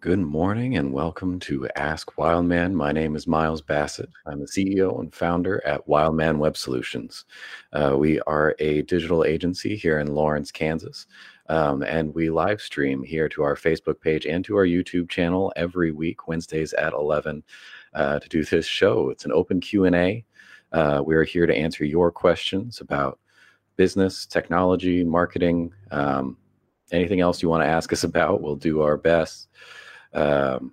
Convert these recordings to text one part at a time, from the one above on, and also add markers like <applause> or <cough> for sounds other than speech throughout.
Good morning and welcome to Ask Wildman. My name is Miles Bassett. I'm the CEO and founder at Wildman Web Solutions. Uh, we are a digital agency here in Lawrence, Kansas, um, and we live stream here to our Facebook page and to our YouTube channel every week, Wednesdays at 11, uh, to do this show. It's an open Q and A. Uh, we are here to answer your questions about business, technology, marketing, um, anything else you want to ask us <laughs> about. We'll do our best. Um,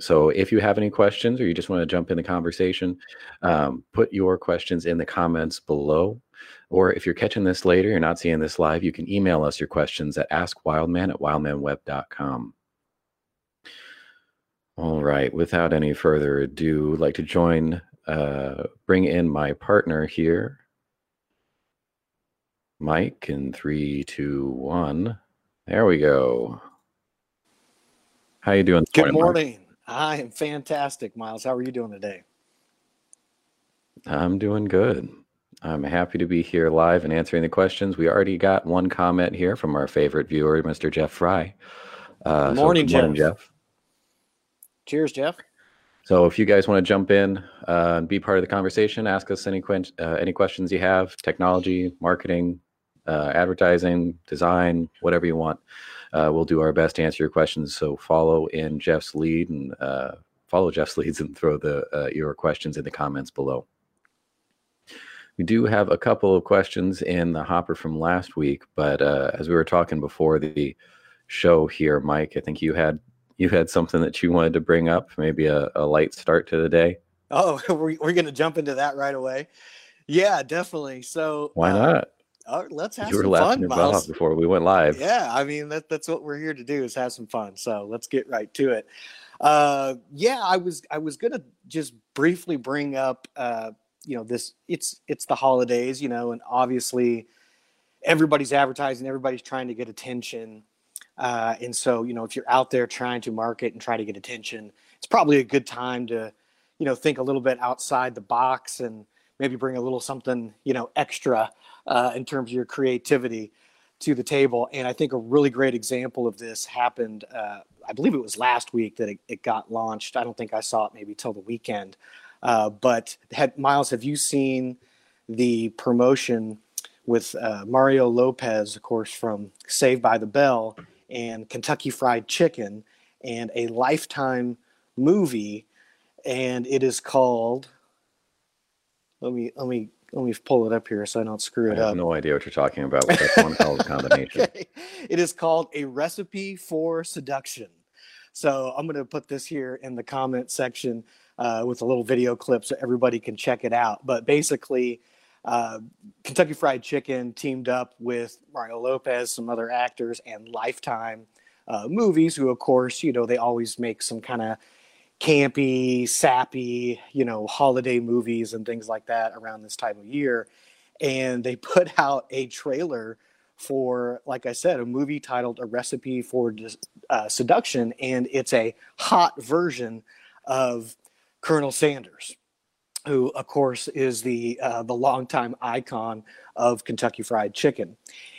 so if you have any questions or you just want to jump in the conversation, um, put your questions in the comments below. Or if you're catching this later, you're not seeing this live, you can email us your questions at askwildman at wildmanweb.com. All right, without any further ado, I'd like to join, uh, bring in my partner here, Mike, in three, two, one. There we go. How are you doing? Good morning. I am fantastic, Miles. How are you doing today? I'm doing good. I'm happy to be here live and answering the questions. We already got one comment here from our favorite viewer, Mr. Jeff Fry. Uh, good morning, so good morning Jeff. Jeff. Cheers, Jeff. So, if you guys want to jump in uh, and be part of the conversation, ask us any que- uh, any questions you have, technology, marketing, uh, advertising, design, whatever you want uh, we'll do our best to answer your questions. So follow in Jeff's lead and uh, follow Jeff's <laughs> leads and throw the uh, your questions in the comments below. We do have a couple of questions in the hopper from last week, but uh, as we were talking before the show here, Mike, I think you had you had something that you wanted to bring up, maybe a, a light start to the day. Oh, <laughs> we're, we're going to jump into that right away. Yeah, definitely. So why uh, not? Uh, let's have you some fun, Miles. before we went live. Yeah, I mean that, that's what we're here to do is have some fun. So let's get right to it. Uh, yeah, I was I was gonna just briefly bring up uh, you know this it's it's the holidays, you know, and obviously everybody's advertising, everybody's trying to get attention. Uh, and so, you know, if you're out there trying to market and try to get attention, it's probably a good time to, you know, think a little bit outside the box and maybe bring a little something, you know, extra uh, in terms of your creativity to the table. And I think a really great example of this happened, uh, I believe it was last week that it, it, got launched. I don't think I saw it maybe till the weekend. Uh, but had, Miles, have you seen the promotion with uh, Mario Lopez, of course, from Saved by the Bell and Kentucky Fried Chicken, and a Lifetime movie, and it is called. Let me let me let me pull it up here so I don't screw it up. I have up. No idea what you're talking about. But that's one hell <laughs> combination. okay. It is called a recipe for seduction. So I'm going to put this here in the comment section uh, with a little video clip so everybody can check it out. But basically, uh, Kentucky Fried Chicken teamed up with Mario Lopez, some other actors, and Lifetime uh, movies, who, of course, you know, they always make some kind of campy, sappy, you know, holiday movies and things like that around this time of year. And they <laughs> put out a trailer for, like I said, a movie titled A Recipe for uh, Seduction. And it's a hot version of Colonel Sanders, who, of course, is the, uh, the longtime icon of Kentucky Fried Chicken.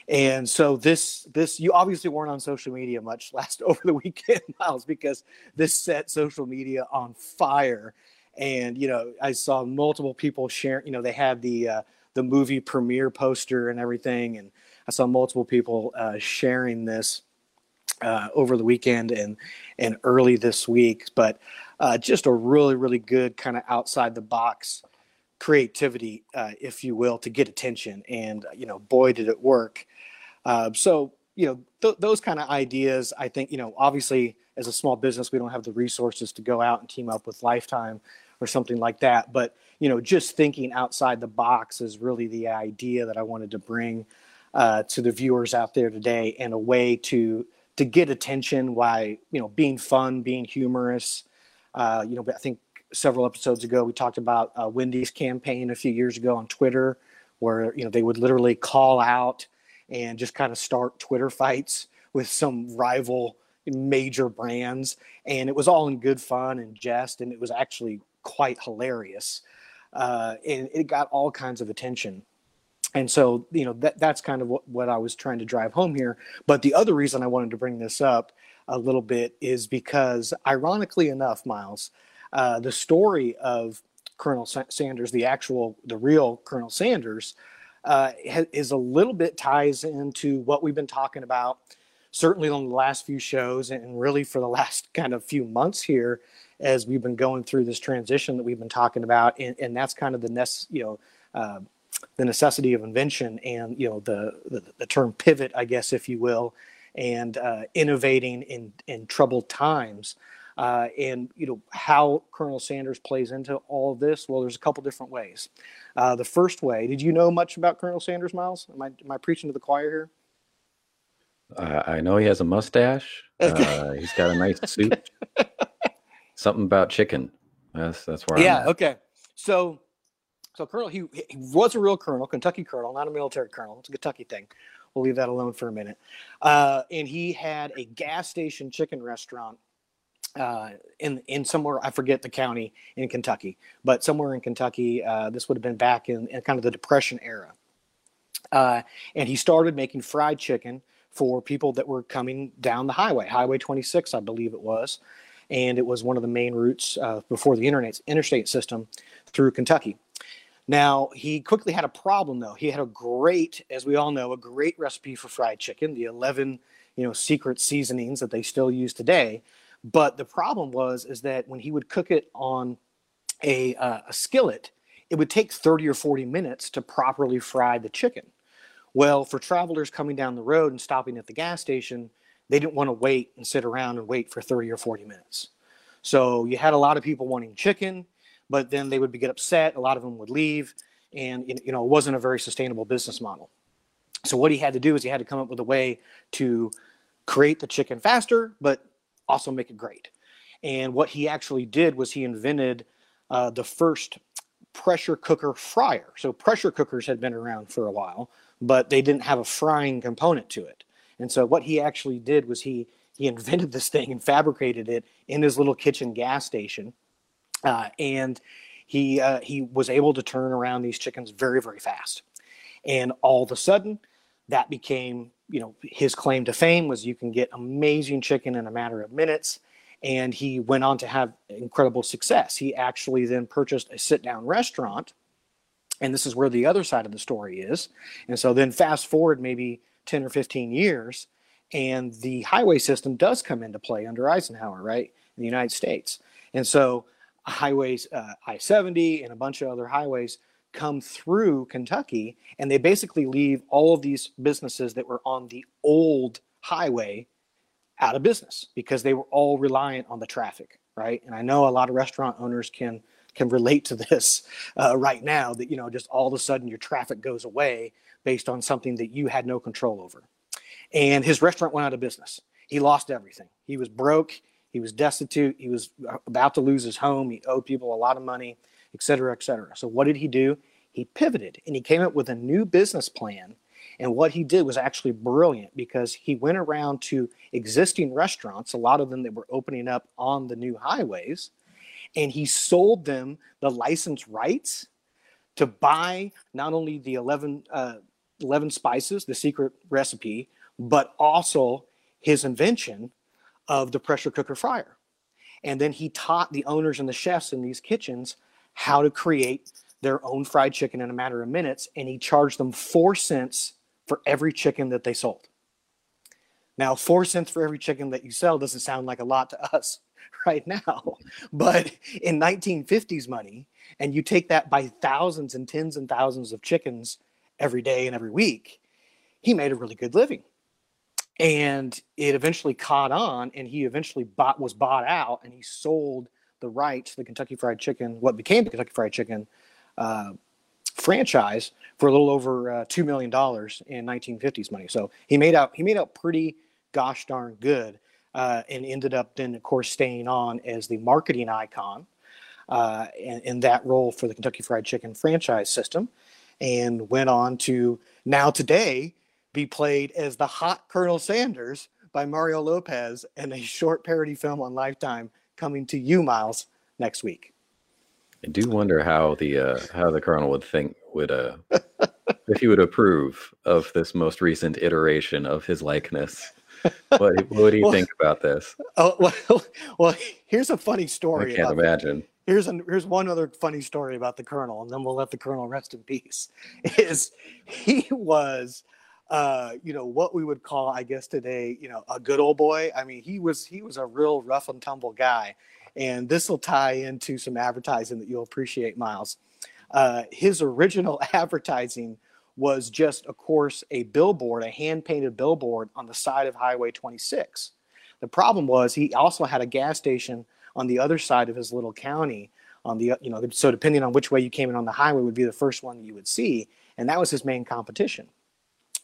And so this this you obviously weren't on social media much <laughs> last over the weekend, <laughs> Miles, because this set social media on fire. And you know, I saw multiple people share. You know, they had the uh, the movie premiere poster and everything, and I saw multiple people uh, sharing this uh, over the weekend and and early this week. But uh, just a really really good kind of outside the box creativity, uh, if you will, to get attention. And you know, boy, did it work. Uh, so you know, th- those kind of ideas. I think you know, obviously, as a small business, we don't have the resources to go out and team up with Lifetime or something like that. But you know, just thinking outside the box is really the idea that I wanted to bring uh, to the viewers out there today, and a way to to get attention by you know being fun, being humorous. Uh, you know, I think several episodes ago we talked about uh, Wendy's campaign a few years ago on Twitter, where you know they would literally call out and just kind of start Twitter fights with some rival major brands, and it was all in good fun and jest, and it was actually quite hilarious, uh, and it got all kinds of attention. And so you know that that's kind of what, what i was trying to drive home here. But the other reason i wanted to bring this up a little bit is because ironically enough miles uh, the story of colonel sanders the actual the real colonel sanders uh, is a little bit ties into what we've been talking about certainly on the last few shows and really for the <laughs> last kind of few months here as we've been going through this transition that we've been talking about and, and that's kind of the nest you know uh, the necessity of invention and you know the, the, the term pivot, I guess, if you will, and uh, innovating in in troubled times. Uh, and you know how Colonel Sanders plays into all of this. Well, there's a couple different ways. Uh, the first way, did you know much about Colonel Sanders, Miles? Am I am I preaching to the choir here? I know he has a mustache. Uh, he's got a nice suit. Something about chicken. That's that's where. I yeah. Okay. So so Colonel, he, he was a real colonel, Kentucky colonel, not a military colonel. It's a Kentucky thing. We'll leave that alone for a minute. Uh, and he had a gas station chicken restaurant uh, in in somewhere I forget the county in Kentucky, but somewhere in Kentucky. Uh, this would have been back in, in kind of the Depression era. Uh, and he started making fried chicken for people that were coming down the highway, Highway 26, I believe it was, and it was one of the main routes uh, before the internet interstate system through Kentucky. Now, he quickly had a problem though. He had a great, as we all know, a great recipe for fried chicken, the 11, you know, secret seasonings that they still use today. But the problem was is that when he would cook it on a, uh, a skillet, it would take 30 or 40 minutes to properly fry the chicken. Well, for travelers coming down the road and stopping at the gas station, they didn't want to wait and sit around and wait for 30 or 40 minutes. So you had a lot of people wanting chicken but then they would get upset. A lot of them would leave, and you know it wasn't a very sustainable business model. So what he had to do is he had to come up with a way to create the chicken faster, but also make it great. And what he actually did was he invented uh, the first pressure cooker fryer. So pressure cookers had been around for a while, but they didn't have a frying component to it. And so what he actually did was he he invented this thing and fabricated it in his little kitchen gas station uh, and he uh, he was able to turn around these chickens very very fast. And all of a sudden, that became you know his claim to fame was you can get amazing chicken in a matter of minutes. And he went on to have incredible success. He actually then purchased a sit down restaurant. And this is where the other side of the story is. And so then fast forward maybe 10 or 15 years, and the highway system does come into play under Eisenhower, right, in the United States. And so highways, uh, I 70 and a bunch of other highways come through Kentucky, and they basically leave all of these businesses that were on the old highway out of business because they were all reliant on the traffic, right? And I know a lot of restaurant owners can can relate to <laughs> this uh, right now that you know just all of a sudden your traffic goes away based on something that you had no control over. And his restaurant went out of business. He lost everything. He was broke. He was destitute. He was about to lose his home. He owed people a lot of money, et cetera, et cetera. So what did he do? He pivoted and he came up with a new business plan. And what he did was actually brilliant because he went around to existing restaurants, a lot of them that were opening up on the new highways, and he sold them the license rights to buy not only the 11, uh, 11 spices, the secret recipe, but also his invention of the pressure cooker fryer. And then he taught the owners and the chefs in these kitchens how to create their own fried chicken in a matter of minutes. And he charged them four cents for every chicken that they sold. Now, four cents for every chicken that you sell doesn't sound like a lot to us <laughs> right now. <laughs> But in 1950s money, and you take that by thousands and tens and thousands of chickens every day and every week, he made a really good living and it eventually caught on and he eventually bought was bought out and he sold the rights to the kentucky fried chicken what became the kentucky fried chicken uh, franchise for a little over uh, $2 million in 1950s money. So he made out he made out pretty gosh darn good, uh, and ended up then, of course, staying on as the marketing icon uh, in, in, that role for the Kentucky Fried Chicken franchise system, and went on to now today be played as the hot Colonel Sanders by Mario Lopez in a short parody film on Lifetime coming to you, Miles, next week. I do wonder how the uh, how the Colonel would think would uh <laughs> if he would approve of this most recent iteration of his likeness. What, what do you <laughs> well, think about this? <laughs> Oh well, well, here's a funny story. I can't imagine. Here's an, here's one other funny story about the Colonel, and then we'll let the Colonel rest in peace. Is he was uh, you know what we would call, I guess today, you know, a good old boy. I mean, he was he was a real rough and tumble guy, and this will tie into some advertising that you'll appreciate, Miles. Uh, his original <laughs> advertising was just, of course, a billboard, a hand painted billboard on the side of Highway 26. The problem was he also had a gas station on the other side of his little county. On the you know, so depending on which way you came in on the highway would be the first one you would see, and that was his main competition.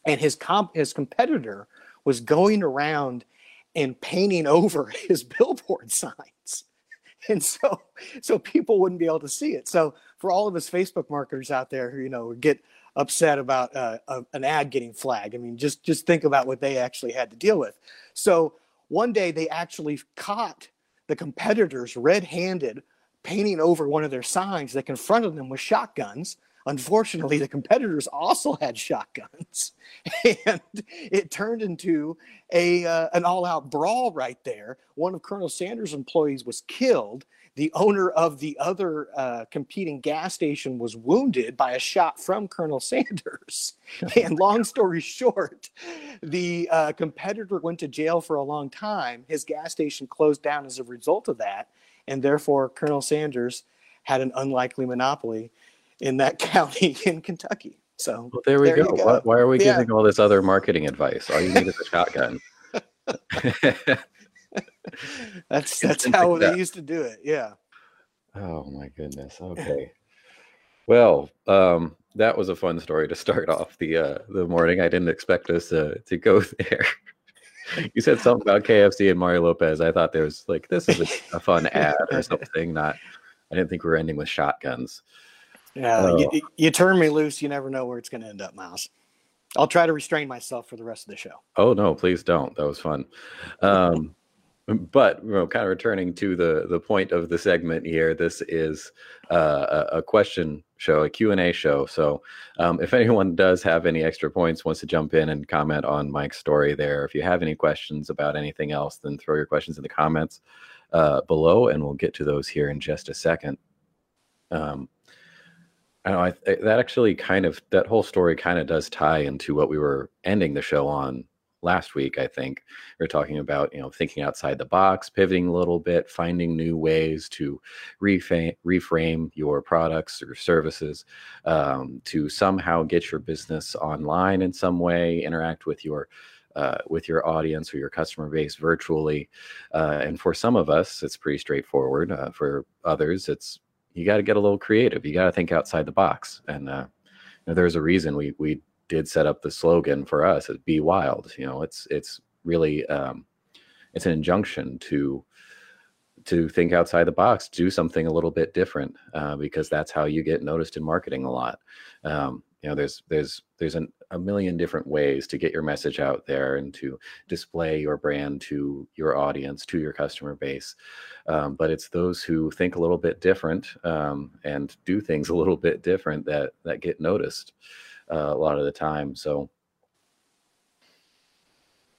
And his comp his competitor was going around and painting over <laughs> his billboard signs. And so so people wouldn't be able to see it. So for all of his facebook marketers out there who you know get upset about uh, a, an ad getting flagged i mean just just think about what they actually had to deal with. So one day they actually caught the competitors red-handed painting over one of their signs they confronted them with shotguns Unfortunately, the competitors also had shotguns, <laughs> and it turned into a uh, an all-out brawl right there. One of Colonel Sanders' employees was killed. The owner of the other uh, competing gas station was wounded by a shot from Colonel <laughs> Sanders. <laughs> and long story short, the uh, competitor went to jail for a long time. His gas station closed down as a result of that, and therefore Colonel Sanders had an unlikely monopoly in that <laughs> county in Kentucky. So well, there we there go. go. Why, why, are we yeah. giving all this other marketing advice? All you need is a shotgun. <laughs> <laughs> that's that's how they used to do it. Yeah. Oh my goodness. Okay. well, um, that was a fun story to start off the uh, the morning. I didn't expect us to to go there. you said something about KFC and Mario Lopez. I thought there was like this is a, a fun ad or something. Not, I didn't think we were ending with shotguns. Yeah, uh, you, you, turn me loose, you never know where it's going to end up, Miles. I'll try to restrain myself for the rest of the show. Oh no, please don't. That was fun. Um, but you know, kind of returning to the the point of the segment here, this is uh, a, a, question show, a Q and A show. So um, if anyone does have any extra points, wants to jump in and comment on Mike's story there, if you have any questions about anything else, then throw your questions in the comments uh, below, and we'll get to those here in just a second. Um, I know I, that actually kind of that whole story kind of does tie into what we were ending the show on last week. I think we are talking about you know thinking outside the box, pivoting a little bit, finding new ways to reframe, reframe your products or services um, to somehow get your business online in some way, interact with your uh, with your audience or your customer base virtually. Uh, and for some of us, it's pretty straightforward. Uh, for others, it's you got to get a little creative. You got to think outside the box. And uh, you know, there's a reason we we did set up the slogan for us as "Be Wild." You know, it's it's really um, it's an injunction to to think outside the box, do something a little bit different, uh, because that's how you get noticed in marketing a lot. Um, you know, there's there's there's an, a million different ways to get your message out there and to display your brand to your audience, to your customer base. Um, but it's those who think a little bit different um, and do things <laughs> a little bit different that that get noticed uh, a lot of the time. So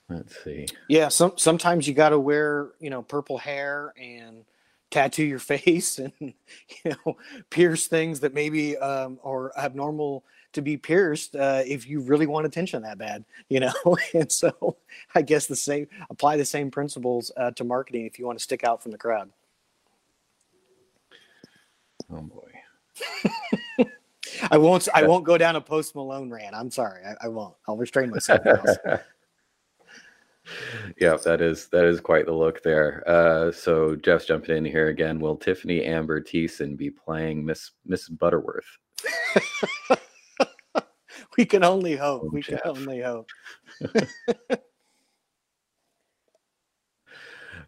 let's see. Yeah, some sometimes you got to wear you know purple hair and tattoo your <laughs> face and you know pierce things that maybe um, are abnormal to be pierced uh, if you really want attention that bad, you know. <laughs> and so, I guess the same apply the same principles uh, to marketing if you want to stick out from the crowd. Oh boy. I won't. I won't go down a post Malone rant. I'm sorry. I, I won't. I'll restrain myself. <laughs> yeah, that is that is quite the look there. Uh, so Jeff's jumping in here again. Will Tiffani Amber Thiessen be playing Miss Miss Butterworth? <laughs> <laughs> we can only hope. We can only hope. <laughs>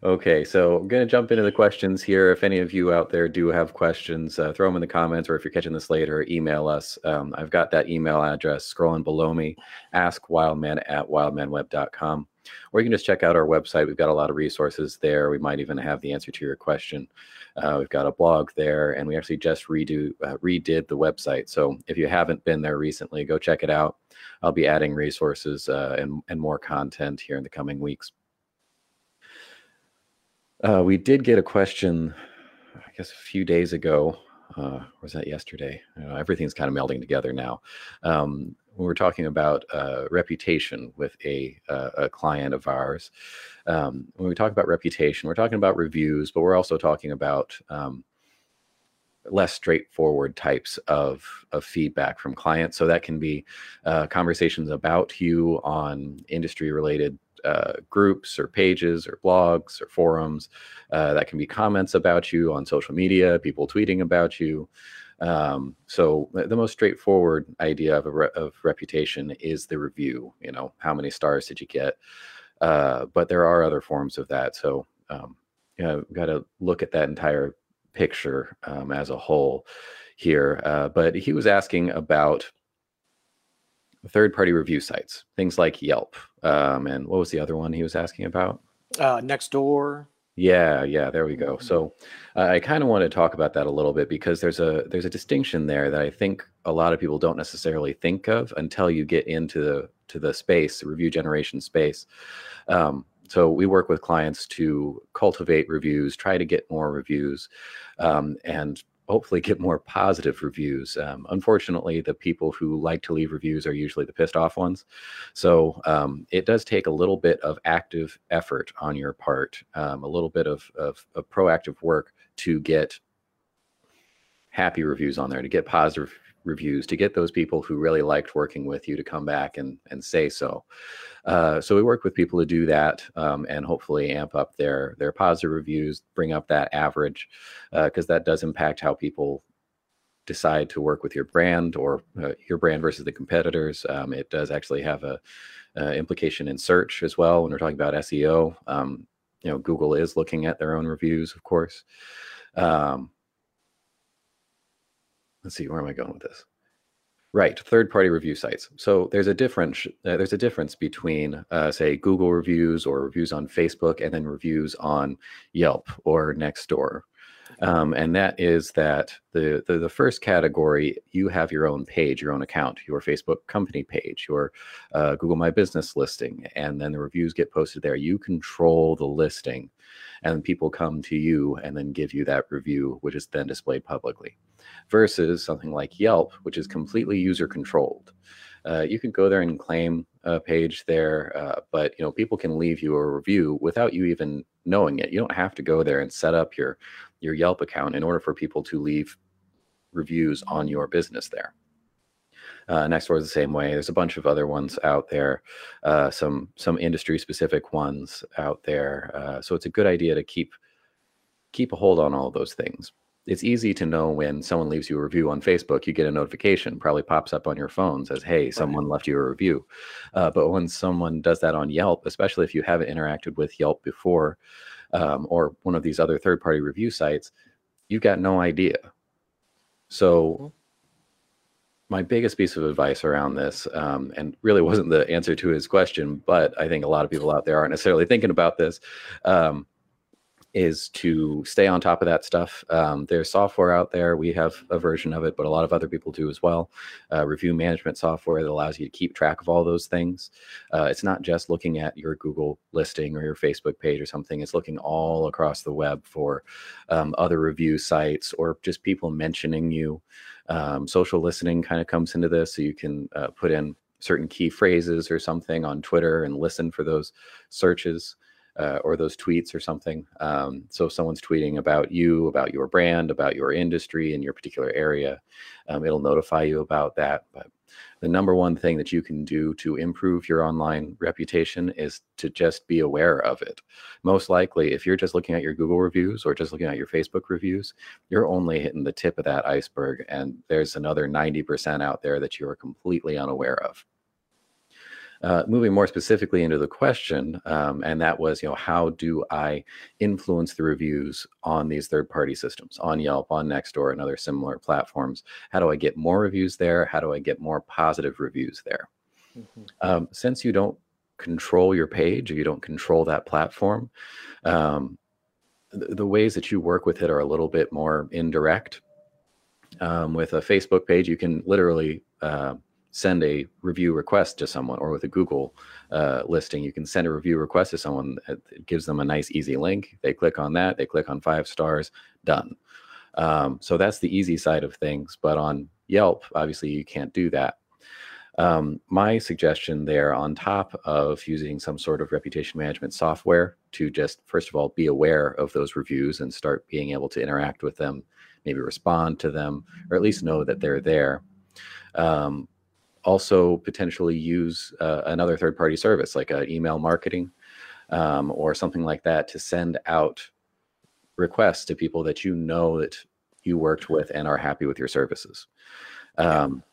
Okay, so I'm going to jump into the questions here. If any of you out there do have questions, uh, throw them in the comments, or if you're catching this later, email us. Um, I've got that email address scrolling below me, askwildman at wildmanweb.com. Or you can just check out our website. We've got a lot of resources there. We might even have the answer to your question. Uh, we've got a blog there, and we actually just redo uh, redid the website. So if you haven't been there recently, go check it out. I'll be adding resources uh, and and more content here in the coming weeks. Uh, we did get a question, I guess, a few days ago. Uh, was that yesterday? Everything's kind of melding together now. Um, when we're talking about uh, reputation with a, uh, a client of ours, um, when we talk about reputation, we're talking about reviews, but we're also talking about um, less straightforward types of, of feedback from clients. So that can be uh, conversations about you on industry related uh, groups or pages or blogs or forums. Uh, that can be comments about you on social media, people tweeting about you. Um, so the most straightforward idea of a re- of reputation is the review. You know, how many stars did you get? Uh, but there are other forms of that. So um, you know, got to look at that entire picture um, as a whole here. Uh, but he was asking about third party review sites, things like Yelp. Um, and what was the other one he was asking about? Uh, Nextdoor. Yeah, yeah, there we go. Mm-hmm. So uh, I kind of want to talk about that a little bit because there's a there's a distinction there that I think a lot of people don't necessarily think of until you get into the to the space, the review generation space. Um, so we work with clients to cultivate reviews, try to get more reviews, um, and hopefully get more positive reviews. Um, unfortunately, the people who like to leave reviews are usually the pissed off ones. So um, it does take a little bit of active effort on your part, um, a little bit of, of, of, proactive work to get happy reviews on there, to get positive reviews to get those people who really liked working with you to come back and and say so. Uh, so we work with people to do that um, and hopefully amp up their their positive reviews, bring up that average because uh, that does impact how people decide to work with your brand or uh, your brand versus the competitors. Um, it does actually have a, a, implication in search as well when we're talking about SEO. Um, you know, Google is looking at their own reviews, of course. Um, let's see, where am I going with this? Right, third-party review sites. So there's a difference. Uh, there's a difference between, uh, say, Google reviews or reviews on Facebook, and then reviews on Yelp or Nextdoor. Um, and that is that the, the, the first category, you have your own page, your own account, your Facebook company page, your uh, Google My Business listing, and then the reviews get posted there. You control the listing, and people come to you and then give you that review, which is then displayed publicly versus something like Yelp, which is completely user controlled. Uh, you can go there and claim a page there, uh, but you know people can leave you a review without you even knowing it. You don't have to go there and set up your your Yelp account in order for people to leave reviews on your business there. Uh, Nextdoor is the same way. There's a bunch of other ones out there, uh, some some industry specific ones out there. Uh, so it's a good idea to keep keep a hold on all those things it's easy to know when someone leaves you a review on Facebook, you get a notification, probably pops up on your phone, says, Hey, someone left you a review. Uh, but when someone does that on Yelp, especially if you haven't interacted with Yelp before um, or one of these other third party review sites, you've got no idea. So, mm-hmm. my biggest piece of advice around this, um, and really wasn't the answer to his question, but I think a lot of people out there aren't necessarily thinking about this. Um, is to stay on top of that stuff. Um, there's software out there. We have a version of it, but a lot of other people do as well. Uh, review management software that allows you to keep track of all those things. Uh, it's not just looking at your Google listing or your Facebook page or something. It's looking all across the web for um, other review sites or just people mentioning you. Um, social listening kind of comes into this, so you can uh, put in certain key phrases or something on Twitter and listen for those searches uh, or those tweets or something. Um, so if someone's tweeting about you, about your brand, about your industry in your particular area, um, it'll notify you about that. But the number one thing that you can do to improve your online reputation is to just be aware of it. Most likely, if you're just looking at your Google reviews or just looking at your Facebook reviews, you're only hitting the tip of that iceberg, and there's another 90% out there that you are completely unaware of. Uh, moving more specifically into the question, um, and that was, you know, how do I influence the reviews on these third-party systems, on Yelp, on Nextdoor, and other similar platforms? How do I get more reviews there? How do I get more positive reviews there? Mm-hmm. Um, since you don't control your page or you don't control that platform, um, the, the ways that you work with it are a little bit more indirect. Um, with a Facebook page, you can literally uh, send a review request to someone, or with a Google uh, listing, you can send a review request to someone. It gives them a nice, easy link. They click on that, they click on five stars, done. Um, so that's the easy side of things. But on Yelp, obviously, you can't do that. Um, my suggestion there, on top of using some sort of reputation management software to just, first of all, be aware of those reviews and start being able to interact with them, maybe respond to them, or at least know that they're there. Um, also potentially use uh, another third party service like uh, email marketing um, or something like that to send out requests to people that you know that you worked with and are happy with your services. Um,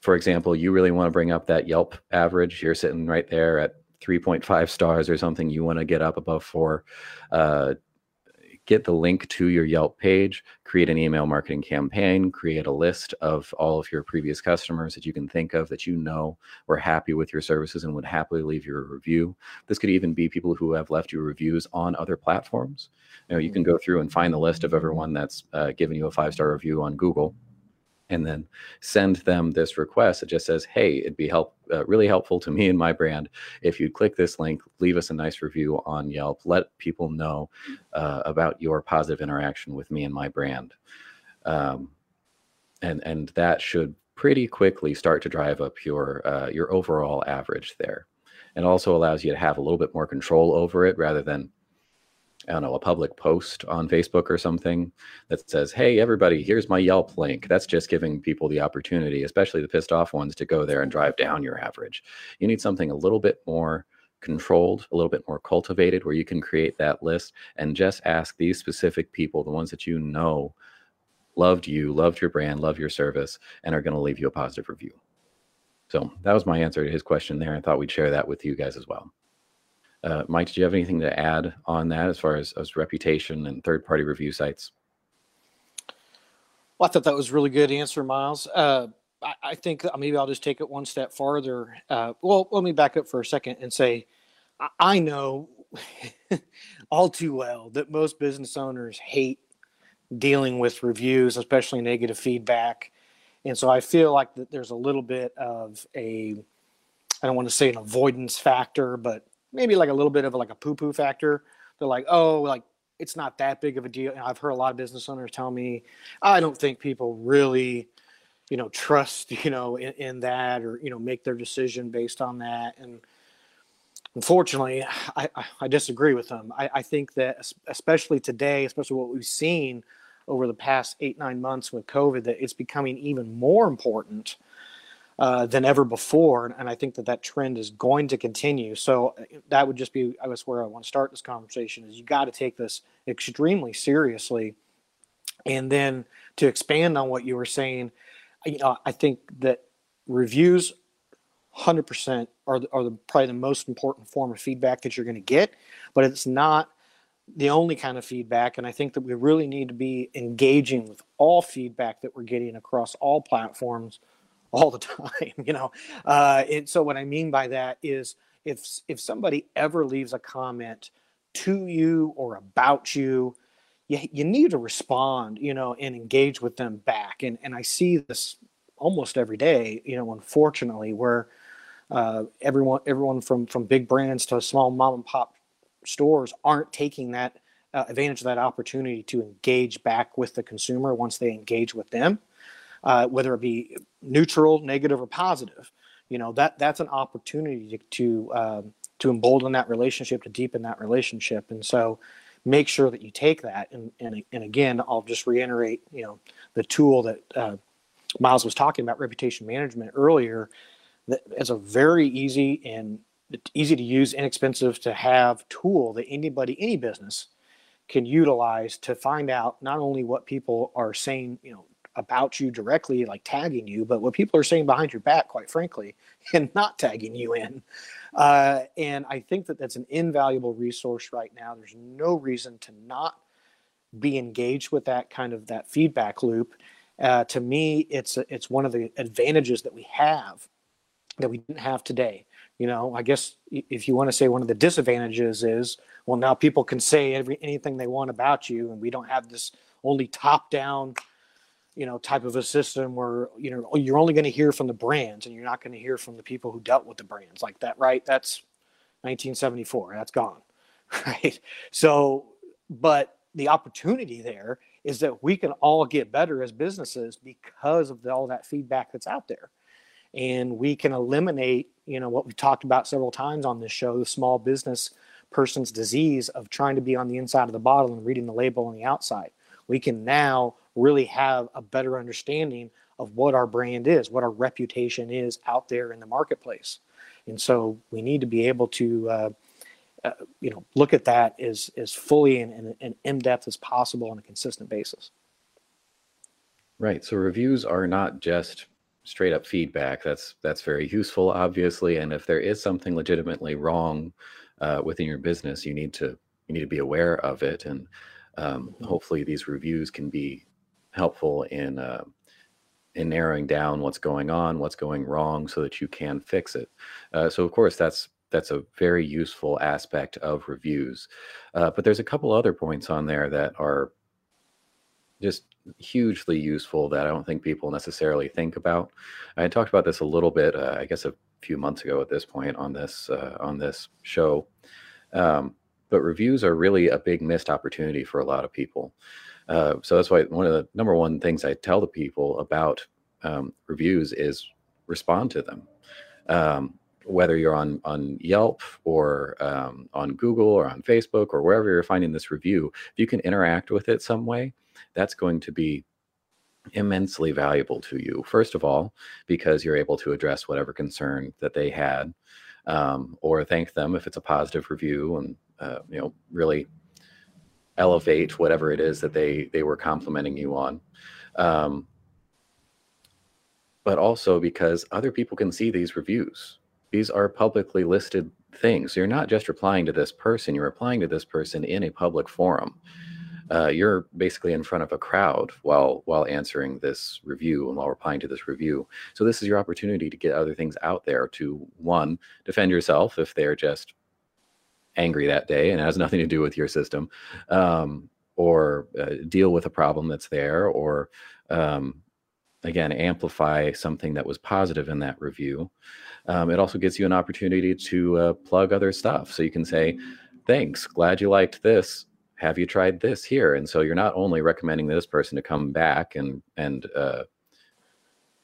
for example, you really want to bring up that Yelp average. You're sitting right there at 3.5 stars or something. You want to get up above four. Uh, get the link to your Yelp page, create an email marketing campaign, create a list of all of your previous customers that you can think of that you know were happy with your services and would happily leave you a review. This could even be people who have left you reviews on other platforms. You know, you can go through and find the list of everyone that's uh, given you a five star review on Google and then send them this request that just says, "Hey, it'd be help uh, really helpful to me and my brand if you'd click this link, leave us a nice review on Yelp, let people know uh, about your positive interaction with me and my brand." Um, and and that should pretty quickly start to drive up your uh, your overall average there. and also allows you to have a little bit more control over it rather than I don't know, a public post on Facebook or something that says, Hey, everybody, here's my Yelp link. That's just giving people the opportunity, especially the pissed off ones, to go there and drive down your average. You need something a little bit more controlled, a little bit more cultivated, where you can create that list and just ask these specific people, the ones that you know loved you, loved your brand, love your service, and are going to leave you a positive review. So that was my answer to his question there. I thought we'd share that with you guys as well. Uh, Mike, do you have anything to add on that as far as, as reputation and third party review sites? Well, I thought that was a really good answer, Miles. Uh, I, I, think maybe I'll just take it one step farther. Uh, well, let me back up for a second and say I, I know <laughs> all too well that most business owners hate dealing with reviews, especially negative feedback. And so I feel like that there's a little bit of a, I don't want to say an avoidance factor, but maybe like a little bit of like a poo poo factor. They're like, oh, like it's not that big of a deal. And I've heard a lot of business owners tell me, I don't think people really, you know, trust, you know, in, in that or, you know, make their decision based on that. And unfortunately, I, I disagree with them. I, I think that especially today, especially what we've seen over the past eight, nine months with COVID, that it's becoming even more important uh, than ever before, and I think that that trend is going to continue. So uh, that would just be, I guess, where I want to start this conversation is you got to take this extremely seriously, and then to expand on what you were saying, you know, I think that reviews, hundred percent, are are the, probably the most important form of feedback that you're going to get, but it's not the only kind of feedback and i think that we really need to be engaging with all feedback that we're getting across all platforms all the <laughs> time, you know. Uh, and so what I mean by that is if if somebody ever leaves a comment to you or about you, you, you need to respond, you know, and engage with them back. And and I see this almost every day, you know, unfortunately, where uh, everyone everyone from from big brands to small mom and pop stores aren't taking that uh, advantage of that opportunity to engage back with the consumer once they engage with them uh, whether it be neutral, negative, or positive. You know that that's an opportunity to to, um, to embolden that relationship, to deepen that relationship, and so make sure that you take that. And and, and again, I'll just reiterate, you know, the tool that uh, Miles was talking about, reputation management earlier. That is a very easy and easy to use, inexpensive to have tool that anybody, any business can utilize to find out not only what people are saying, you know, about you directly, like tagging you, but what people are saying behind your back, quite frankly, <laughs> and not tagging you in. Uh, and I think that that's an invaluable resource right now. There's no reason to not be engaged with that kind of that feedback loop. Uh, to me, it's it's one of the advantages that we have that we didn't have today. You know, I guess if you want to say one of the disadvantages is, well, now people can say every anything they want about you, and we don't have this only top down you know type of a system where you know oh, you're only going to hear from the brands and you're not going to hear from the people who dealt with the brands like that right? That's 1974 that's gone <laughs> right? So but the opportunity there is that we can all get better as businesses because of the, all that feedback that's out there. And we can eliminate you know what we've talked about several times on this show the small business person's disease of trying to be on the inside of the bottle and reading the label on the outside. We can now really have a better understanding of what our brand is, what our reputation is out there in the marketplace. And so we need to be able to, uh, uh, you know, look at that as, as fully and, and, and in depth as possible on a consistent basis. Right. So reviews are not just straight up feedback. That's that's very useful, obviously. And if there is something legitimately wrong uh, within your business, you need to you need to be aware of it. And um, mm-hmm. hopefully, these reviews can be helpful in uh, in narrowing down what's going on, what's going wrong, so that you can fix it. Uh, so, of course, that's that's a very useful aspect of reviews. Uh, but there's a couple other points on there that are just hugely useful that I don't think people necessarily think about. I talked about this a little bit, uh, I guess, a few months ago at this point on this uh, on this show. Um, but reviews are really a big missed opportunity for a lot of people. Uh, so that's why one of the number one things I tell the people about um, reviews is respond to them. Um, whether you're on on Yelp or um, on Google or on Facebook or wherever you're finding this review, if you can interact with it some way, that's going to be immensely valuable to you. First of all, because you're able to address whatever concern that they had, um, or thank them if it's a positive review, and uh, you know really elevate whatever it is that they they were complimenting you on. Um, but also because other people can see these reviews. These are publicly listed things. So you're not just replying to this person you're replying to this person in a public forum. Uh, you're basically in front of a crowd while while answering this review and while replying to this review. So this is your opportunity to get other things out there to one defend yourself if they're just angry that day and it has nothing to do with your system um, or uh, deal with a problem that's there or um, again amplify something that was positive in that review. Um, it also gives you an opportunity to uh, plug other stuff. So you can say thanks glad you liked this. Have you tried this here? And so you're not only recommending this person to come back and and uh,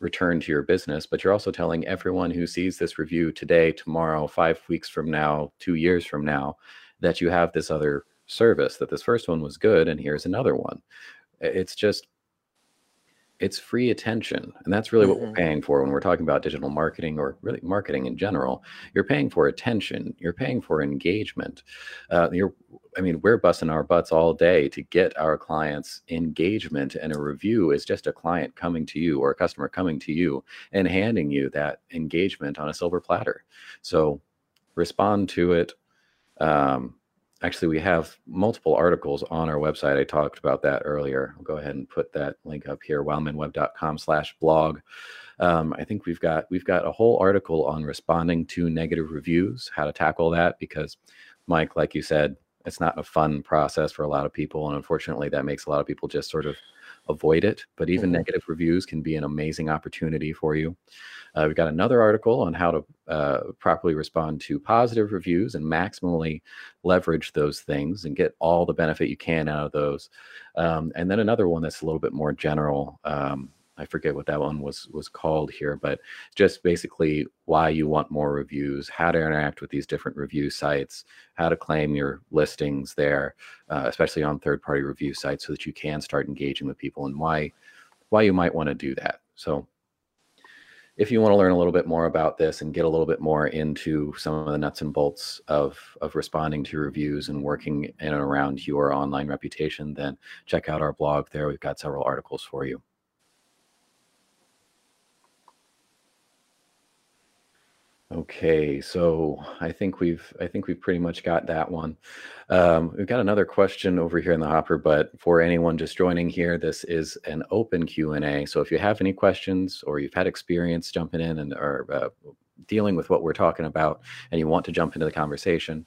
return to your business, but you're also telling everyone who sees this review today, tomorrow, five weeks from now, two years from now, that you have this other service, that this first one was good, and here's another one. It's just it's free attention and that's really what mm-hmm. we're paying for when we're talking about digital marketing or really marketing in general. You're paying for attention you're paying for engagement. Uh, you're i mean we're busting our butts all day to get our clients engagement and a review is just a client coming to you or a customer coming to you and handing you that engagement on a silver platter. So respond to it um, actually we have multiple articles on our website. I talked about that earlier. I'll go ahead and put that link up here wildmanweb.com slash blog. Um, i think we've got we've got a whole article on responding to negative reviews how to tackle that because mike like you said it's not a fun process for a lot of people and unfortunately that makes a lot of people just sort of avoid it. But even mm-hmm. negative reviews can be an amazing opportunity for you. Uh, we've got another article on how to uh, properly respond to positive reviews and maximally leverage those things and get all the benefit you can out of those. Um, and then another one that's a little bit more general. Um, I forget what that one was was called here, but just basically why you want more reviews, how to interact with these different review sites, how to claim your listings there, uh, especially on third-party review sites, so that you can start engaging with people, and why why you might want to do that. So if you want to learn a little bit more about this and get a little bit more into some of the nuts and bolts of of responding to reviews and working in and around your online reputation, then check out our blog there. We've got several articles for you. Okay, so I think we've I think we've pretty much got that one. Um, we've got another question over here in the hopper, but for anyone just joining here, this is an open Q and A. So if you have any questions or you've had experience jumping in and or uh, dealing with what we're talking about, and you want to jump into the conversation,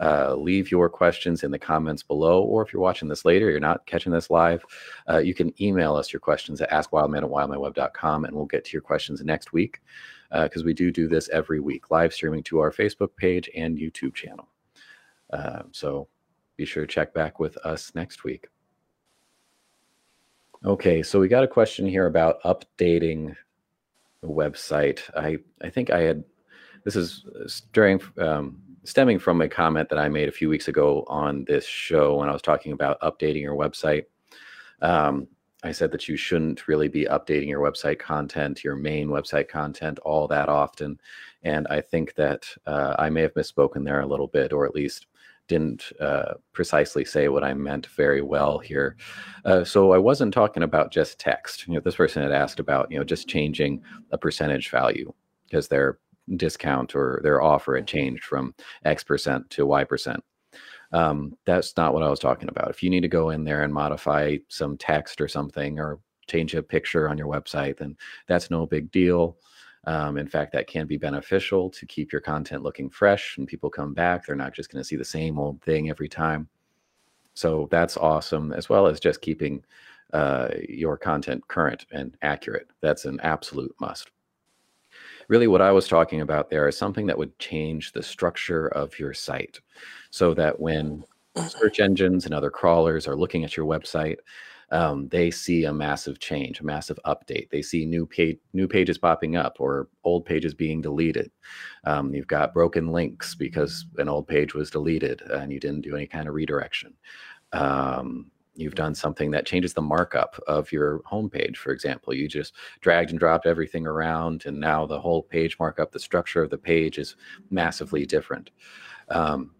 uh, leave your questions in the comments below. Or if you're watching this later, you're not catching this live, uh, you can email us your questions at askwildman at wildmanweb.com, and we'll get to your questions next week because uh, we do do this every week, live streaming to our Facebook page and YouTube channel. Uh, so be sure to check back with us next week. Okay, so we got a question here about updating the website. I I think I had this is during um, stemming from a comment that I made a few weeks ago on this show when I was talking about updating your website. Um, I said that you shouldn't really be updating your website content, your main website content, all that often. And I think that uh, I may have misspoken there a little bit, or at least didn't uh, precisely say what I meant very well here. Uh, so I wasn't talking about just text. You know, this person had asked about you know just changing a percentage value because their discount or their offer had changed from X percent to Y percent. Um, that's not what I was talking about. If you need to go in there and modify some text or something or change a picture on your website, then that's no big deal. Um, in fact, that can be beneficial to keep your content looking fresh and people come back. They're not just going to see the same old thing every time. So that's awesome, as well as just keeping uh, your content current and accurate. That's an absolute must. Really, what I was talking about there is something that would change the structure of your site so that when search engines and other crawlers are looking at your website, um, they see a massive change, a massive update. They see new page, new pages popping up or old pages being deleted. Um, you've got broken links because an old page was deleted and you didn't do any kind of redirection. Um, you've done something that changes the markup of your homepage, for example. You just dragged and dropped everything around, and now the whole page markup, the structure of the page is massively different. Um,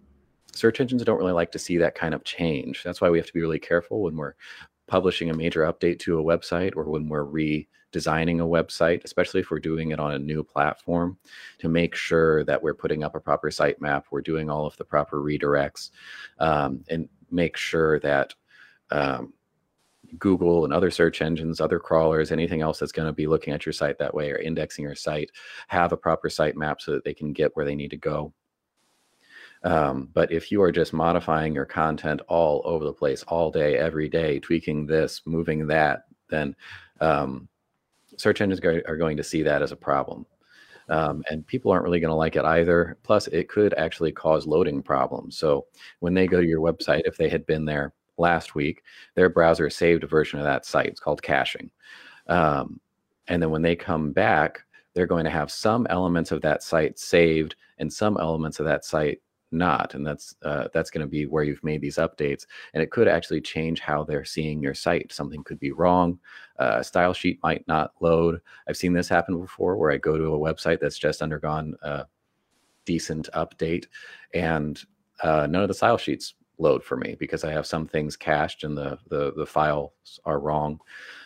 search engines don't really like to see that kind of change. That's why we have to be really careful when we're publishing a major update to a website or when we're redesigning a website, especially if we're doing it on a new platform, to make sure that we're putting up a proper sitemap, we're doing all of the proper redirects, um, and make sure that um, Google and other search engines, other crawlers, anything else that's going to be looking at your site that way or indexing your site have a proper site map so that they can get where they need to go. Um, but if you are just modifying your content all over the place, all day, every day, tweaking this, moving that, then um, search engines are going to see that as a problem. Um, and people aren't really going to like it either. Plus, it could actually cause loading problems. So when they go to your website, if they had been there last week, their browser saved a version of that site. It's called caching. Um, and then when they come back, they're going to have some elements of that site saved and some elements of that site not. And that's uh, that's going to be where you've made these updates. And it could actually change how they're seeing your site. Something could be wrong. Uh, a style sheet might not load. I've seen this happen before where i go to a website that's just undergone a decent update and uh, none of the style sheets load for me because I have some things cached and the the, the files are wrong.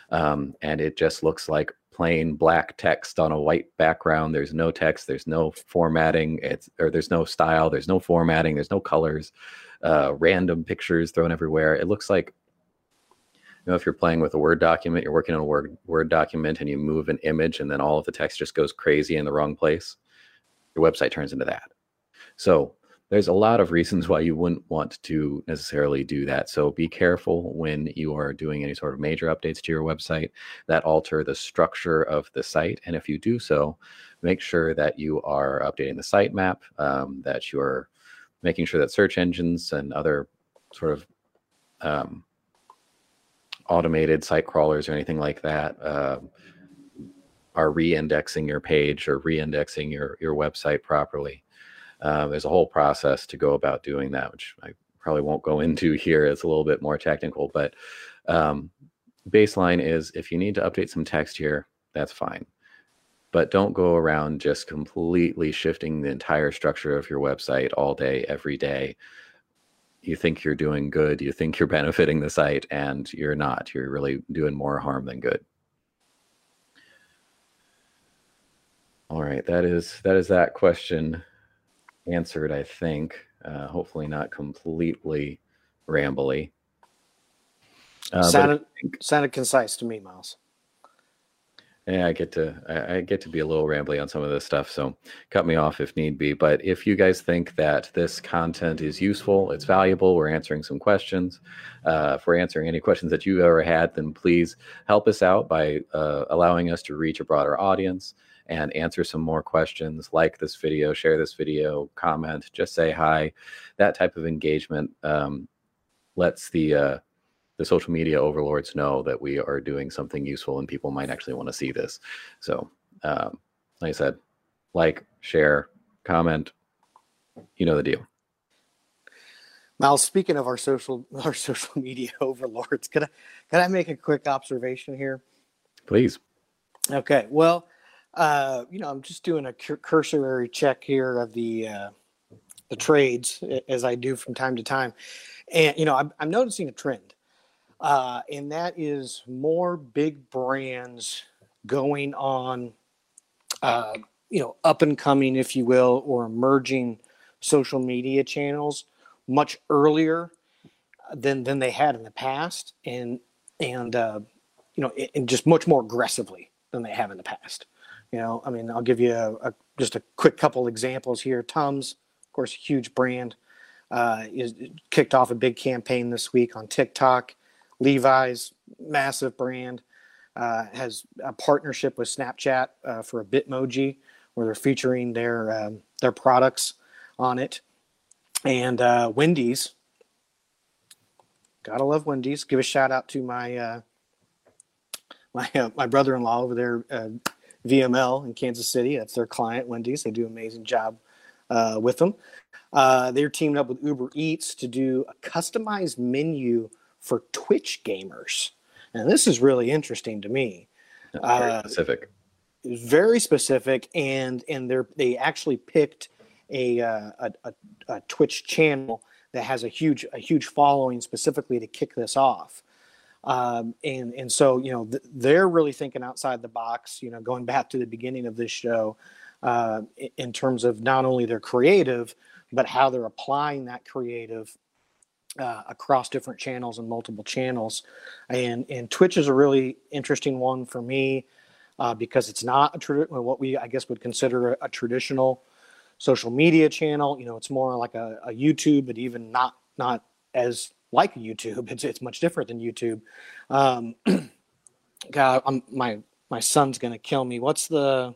Um, and it just looks like plain black text on a white background. There's no text, there's no formatting, it's or there's no style, there's no formatting, there's no colors, uh, random pictures thrown everywhere. It looks like you know if you're playing with a word document you're working on a word word document and you move an image and then all of the text just goes crazy in the wrong place your website turns into that so there's a lot of reasons why you wouldn't want to necessarily do that. So be careful when you are doing any sort of major updates to your website that alter the structure of the site. And if you do so, make sure that you are updating the sitemap, um, that you're making sure that search engines and other sort of um, automated site crawlers or anything like that uh, are re-indexing your page or re-indexing your your website properly. Um, there's a whole process to go about doing that, which I probably won't go into here. It's a little bit more technical, but um, baseline is if you need to update some text here, that's fine. But don't go around just completely shifting the entire structure of your website all day, every day. You think you're doing good, you think you're <laughs> benefiting the site, and you're not. You're really doing more harm than good. All right, that is that is that question answered. I think. Uh, hopefully, not completely rambly. Uh, sounded think, sounded concise to me, Miles. Yeah, I get to I, I, get to be a little rambly on some of this stuff, so cut me off if need be. But if you guys think that this content is useful, it's valuable, we're answering some questions. Uh, if we're answering any questions that you've ever had, then please help us out by uh, allowing us to reach a broader audience and answer some more questions. Like this video, share this video, comment, just say hi. That type of engagement um, lets the uh, the social media overlords know that we are doing something useful and people might actually want to see this. So, um, like I said, like, share, comment, you know the deal. Miles, speaking of our social <laughs> our social media <laughs> overlords, can I can I make a quick observation here? Please. Okay. Well, uh, you know, I'm just doing a cursory check here of the uh, the trades as I do from time to time, and you know, I'm, I'm noticing a trend uh, and that is more big brands going on, uh, you know, up and coming, if you will, or emerging social media channels much earlier than than they had in the past, and and uh, you know, and just much more aggressively than they have in the past. You know, I mean, I'll give you a, a just a quick couple examples here. Tums, of course, a huge brand, uh, is kicked off a big campaign this week on TikTok. Levi's, massive brand, uh, has a partnership with Snapchat uh, for a Bitmoji, where they're featuring their um, their products on it. And uh, Wendy's, gotta love Wendy's. Give a shout out to my uh, my uh, my brother-in-law over there, uh, VML in Kansas City. That's their client, Wendy's. They do an amazing job with them. they're teamed up with Uber Eats to do a customized menu for Twitch gamers. And this is really interesting to me. Very uh, specific. Very specific, and and they they actually picked a, uh, a, a, a Twitch channel that has a huge a huge following specifically to kick this off. Um, and and so you know th- they're really thinking outside the box. You know, going back to the beginning of this show, uh, in terms of not only their creative, but how they're applying that creative uh, across different channels and multiple channels. And and Twitch is a really interesting one for me uh, because it's not a tra- what we I guess would consider a, a, traditional social media channel. You know, it's more like a, a, YouTube, but even not not as like YouTube. <laughs> It's it's much different than YouTube. Um, <clears throat> God, I'm, my my son's gonna kill me. What's the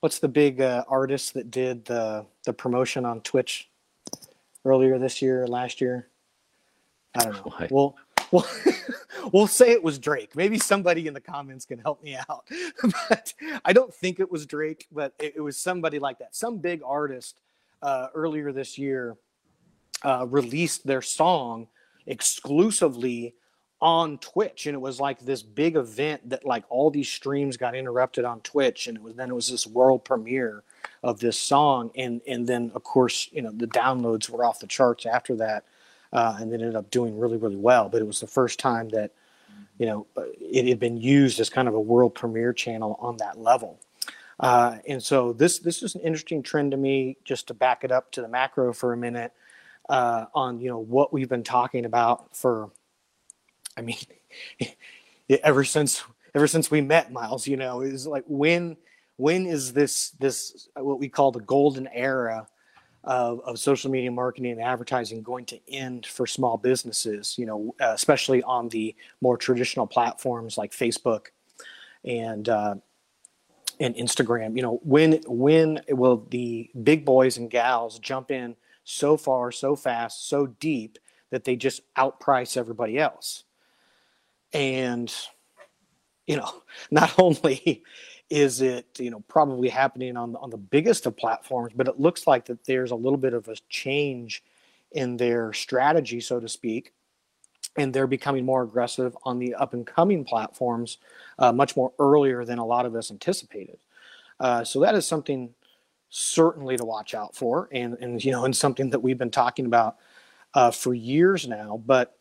what's the big uh, artist that did the the promotion on Twitch earlier this year, or last year. I don't know. What? Well, well, <laughs> we'll say it was Drake. Maybe somebody in the comments can help me out. <laughs> but I don't think it was Drake, but it, it was somebody like that. Some big artist uh, earlier this year uh, released their song exclusively on Twitch, and it was like this big event that like all these streams got interrupted on Twitch, and it was then it was this world premiere of this song, and and then of course you know the downloads were off the charts after that, uh, and then ended up doing really really well. But it was the first time that you know uh, it had been used as kind of a world premiere channel on that level. Uh, and so this this is an interesting trend to me. Just to back it up to the macro for a minute, uh, on you know what we've been talking about for, I mean, <laughs> ever since ever since we met, Miles. You know, is like when when is this this what we call the golden era of, of social media marketing and advertising going to end for small businesses you know uh, especially on the more traditional platforms like facebook and uh, and instagram you know when when will the big boys and gals jump in so far so fast so deep that they just outprice everybody else. And you know <laughs> not only is it you know probably happening on on the biggest of platforms but it looks like that there's a little bit of a change in their strategy so to speak. And they're becoming more aggressive on the up and coming platforms uh, much more earlier than a lot of us anticipated. Uh, so that is something certainly to watch out for and and you know and something that we've been talking about uh, for years now but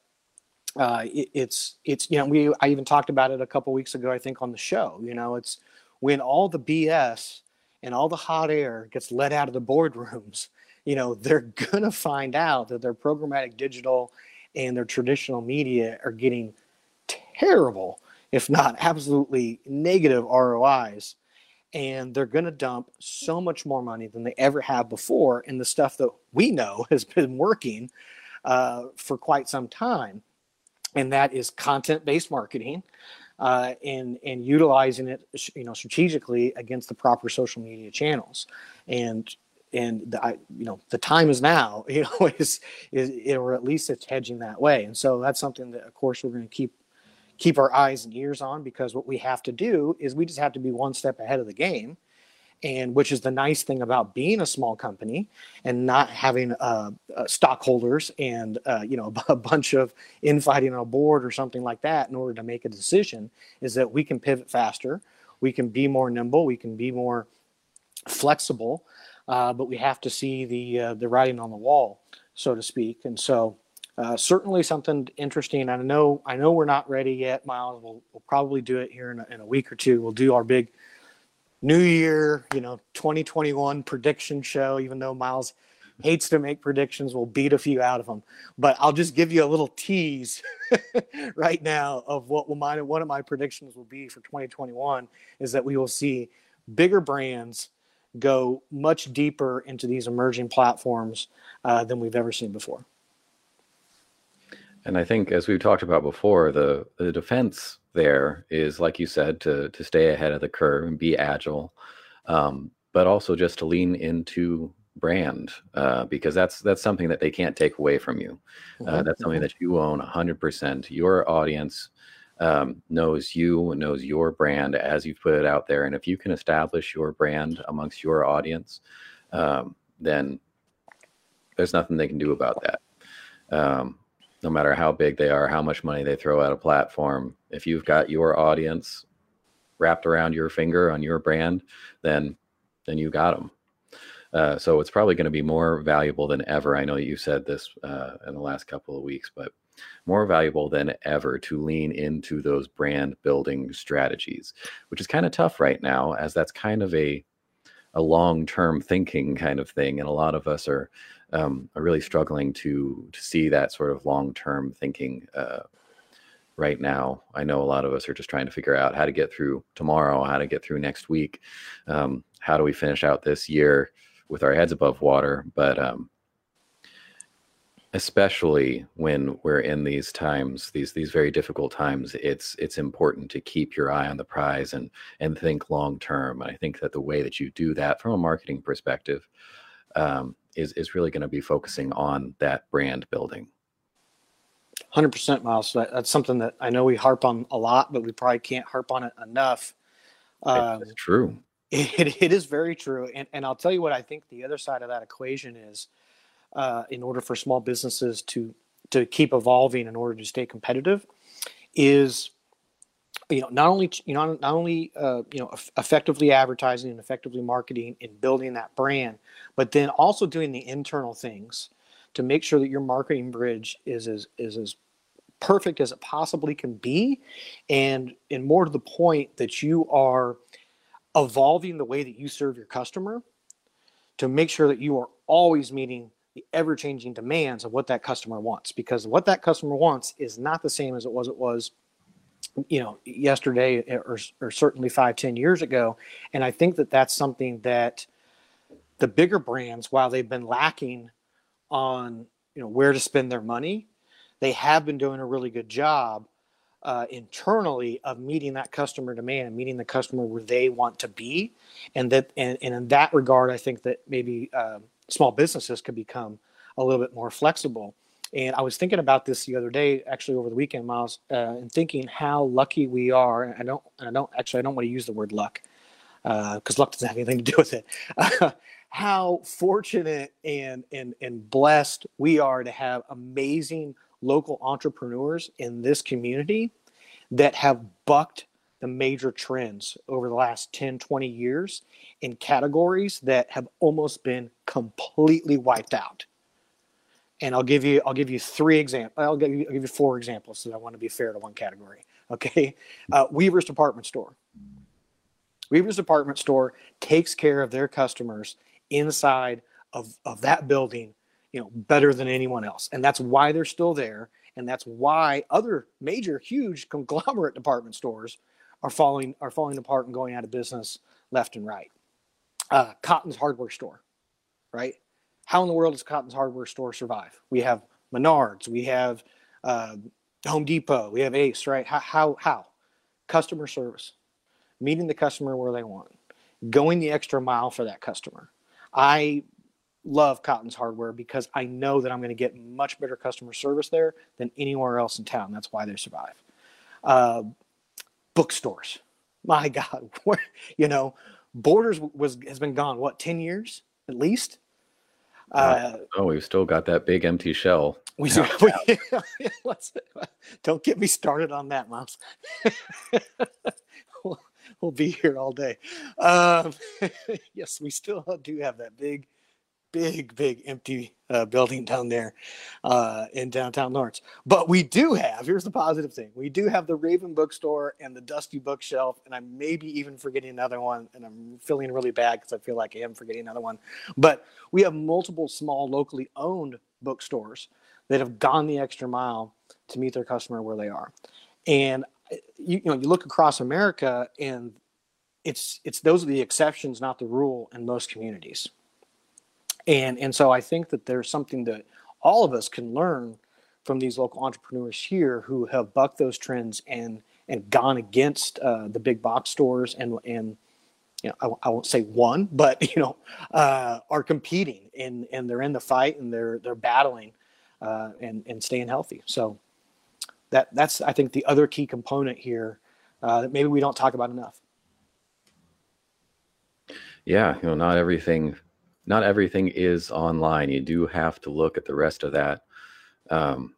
uh, it, it's it's you know we I even talked about it a couple weeks ago I think on the show you know it's when all the BS and all the hot air gets let out of the boardrooms, you know, they're <laughs> to find out that their programmatic digital and their traditional media are getting terrible, if not absolutely negative ROIs. And they're going to dump so much more money than they ever have before in the stuff that we know <laughs> has been working uh, for quite some time. And that is content based marketing uh, and and utilizing it, you know, strategically against the proper social media channels, and and the, I, you know the time is now, <laughs> you know, is is or at least it's hedging that way, and so that's something that of course we're going to keep keep our eyes and ears on because what we have to do is we just have to be one step ahead of the game. And which is the nice thing about being a small company and not having uh, uh, stockholders and uh, you know <laughs> a bunch of infighting on a board or something like that in order to make a decision is that we can pivot faster we can be more nimble we can be more flexible uh, but we have to see the uh, the writing on the wall so to speak. And so uh, certainly something interesting. I know I know we're not ready yet, Miles. We'll, we'll probably do it here in a, in a week or two. We'll do our big New Year, you know, 2021 prediction show, even though Miles hates to make predictions, we'll beat a few out of them. But I'll just give you a little tease <laughs> right now of what will my, one of my predictions will be for 2021 is that we will see bigger brands go much deeper into these emerging platforms uh, than we've ever seen before. And I think, as we've talked about before, the the defense there is, like you said, to to stay ahead of the curve and be agile, um, but also just to lean into brand uh, because that's that's something that they can't take away from you. Uh, that's something that you own 100%. Your audience um, knows you, knows your brand as you've put it out there, and if you can establish your brand amongst your audience, um, then there's nothing they can do about that. Um, no matter how big they are, how much money they throw at a platform, if you've got your audience wrapped around your finger on your brand, then then you got them. Uh, so it's probably going to be more valuable than ever. I know you said this uh, in the last couple of weeks, but more valuable than ever to lean into those brand building strategies, which is kind of tough right now, as that's kind of a a long term thinking kind of thing, and a lot of us are um, are really struggling to to see that sort of long term thinking uh, right now. I know a lot of us are just trying to figure out how to get through tomorrow, how to get through next week, um, how do we finish out this year with our heads above water. But um, especially when we're in these times, these these very difficult times, it's it's important to keep your eye on the prize and and think long term. And I think that the way that you do that from a marketing perspective um, is is really going to be focusing on that brand building. Hundred percent, Miles. That, that's something that I know we harp on a lot, but we probably can't harp on it enough. Um, it's true. <laughs> It, it is very true, and and I'll tell you what I think the other side of that equation is. Uh, in order for small businesses to to keep evolving in order to stay competitive, is you know not only you know not only uh, you know effectively advertising and effectively marketing and building that brand but then also doing the internal things to make sure that your marketing bridge is as is as perfect as it possibly can be and and more to the point that you are evolving the way that you serve your customer to make sure that you are always meeting the ever-changing demands of what that customer wants because what that customer wants is not the same as it was it was you know yesterday or, or certainly five ten years ago. And i think that that's something that the bigger brands while they've been lacking on you know where to spend their money they have been doing a really good job uh, internally of meeting that customer demand and meeting the customer where they want to be. And that and, and in that regard i think that maybe uh, small businesses could become a little bit more flexible and I was thinking about this the other day, actually over the weekend, Miles, uh, and thinking how lucky we are. And I don't, and I don't actually, I don't want to use the word luck because uh, luck doesn't have anything to do with it. <laughs> how fortunate and and and blessed we are to have amazing local entrepreneurs in this community that have bucked the major trends over the last 10 20 years in categories that have almost been completely wiped out and I'll give you I'll give you three examples. I'll give you I'll give you four examples. So I want to be fair to one category. <laughs> Okay, uh, Weaver's department store. Weaver's department store takes care of their customers inside of, of that building, you know, better than anyone else. And that's why they're still there. And that's why other major, huge conglomerate department stores are falling are falling apart and going out of business left and right. Uh, Cottin's hardware store, right? How in the world does Cottin's hardware store survive? We have Menards, we have uh, Home Depot, we have Ace, right? How, how how customer service, meeting the customer where they want, going the extra mile for that customer. I love Cottin's hardware because I know that I'm going to get much better customer service there than anywhere else in town. That's why they survive. Uh, bookstores, my <laughs> God, you know, Borders was has been gone what ten years at least. Uh, oh, we've still got that big empty shell. <laughs> We, we let's don't get me started on that, Miles. <laughs> we'll, we'll, be here all day. Um, <laughs> yes, we still do have that big big, big empty uh, building down there uh, in downtown Lawrence. But we do have, here's the positive thing we do have the Raven bookstore and the Dusty bookshelf. And I'm maybe even forgetting another one. And I'm feeling really bad because I feel like I am forgetting another one. But we have multiple small, locally owned bookstores that have gone the extra mile to meet their customer where they are. And uh, you, you know, you look across America and it's it's those are the exceptions, not the rule in most communities and and so I think that there's something that all of us can learn from these local entrepreneurs here who have bucked those trends and and gone against uh, the big box stores and and you know I, I won't say won, <laughs> but you know uh, are competing and and they're in the fight and they're they're battling uh, and and staying healthy. So that that's I think the other key component here uh, that maybe we don't talk about enough. Yeah, you know, not everything not everything is online. You do have to look at the rest of that um,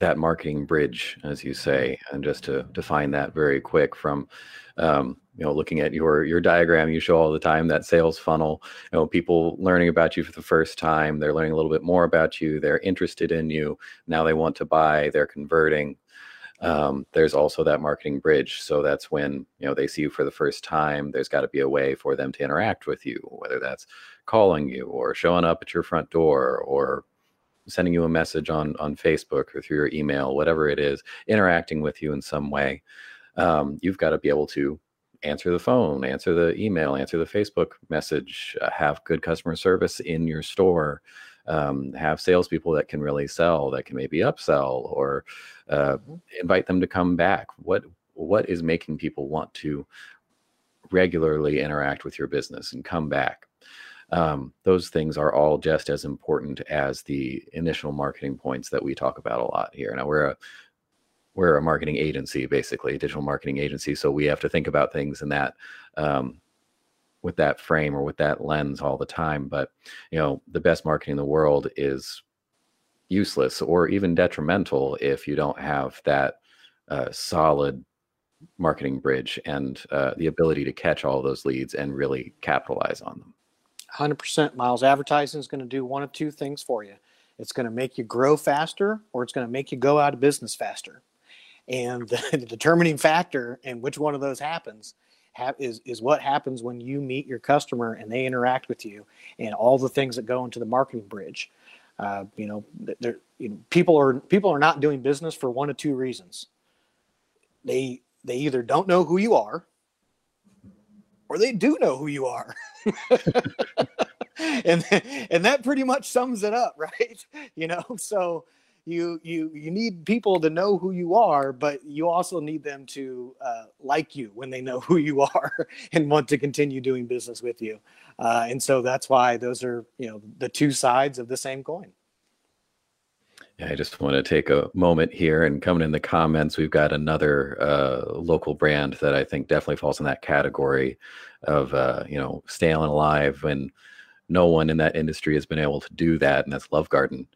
that marketing bridge, as you say, and just to define that very quick from um, you know looking at your your diagram you show all the time that sales funnel you know people learning about you for the first time they're learning a little bit more about you they're interested in you now they want to buy they're converting um, there's also that marketing bridge. So that's when you know they see you for the first time. There's got to be a way for them to interact with you, whether that's calling you or showing up at your front door or sending you a message on on Facebook or through your email, whatever it is, interacting with you in some way. Um, you've got to be able to answer the phone, answer the email, answer the Facebook message, uh, have good customer service in your store um, have salespeople that can really sell, that can maybe upsell or uh, invite them to come back. What what is making people want to regularly interact with your business and come back? Um, those things are all just as important as the initial marketing points that we talk about a lot here. Now we're a we're a marketing agency, basically, a digital marketing agency. So we have to think about things in that um, with that frame or with that lens all the time. But you know, the best marketing in the world is useless or even detrimental if you don't have that uh, solid marketing bridge and uh, the ability to catch all those leads and really capitalize on them. 100% Miles. Advertising is going to do one of two things for you. It's going to make you grow faster or it's going to make you go out of business faster. And <laughs> the determining factor in which one of those happens ha- is is what happens when you meet your customer and they interact with you, and all the things that go into the marketing bridge. Uh, you know, you know, people are people are not doing business for one of two reasons. They they either don't know who you are, or they do know who you are. <laughs> and and that pretty much sums it up, <laughs> right? You know, so you you you need people to know who you are, but you also need them to uh, like you when they know <laughs> who you are and want to continue doing business with you. Uh, and so that's why those are you know the two sides of the same coin. Yeah, I just want to take a moment here and coming in the comments, we've got another uh, local brand that I think definitely falls in that category of uh, you know staying alive when no one in that industry has been able to do that, and that's Love Garden.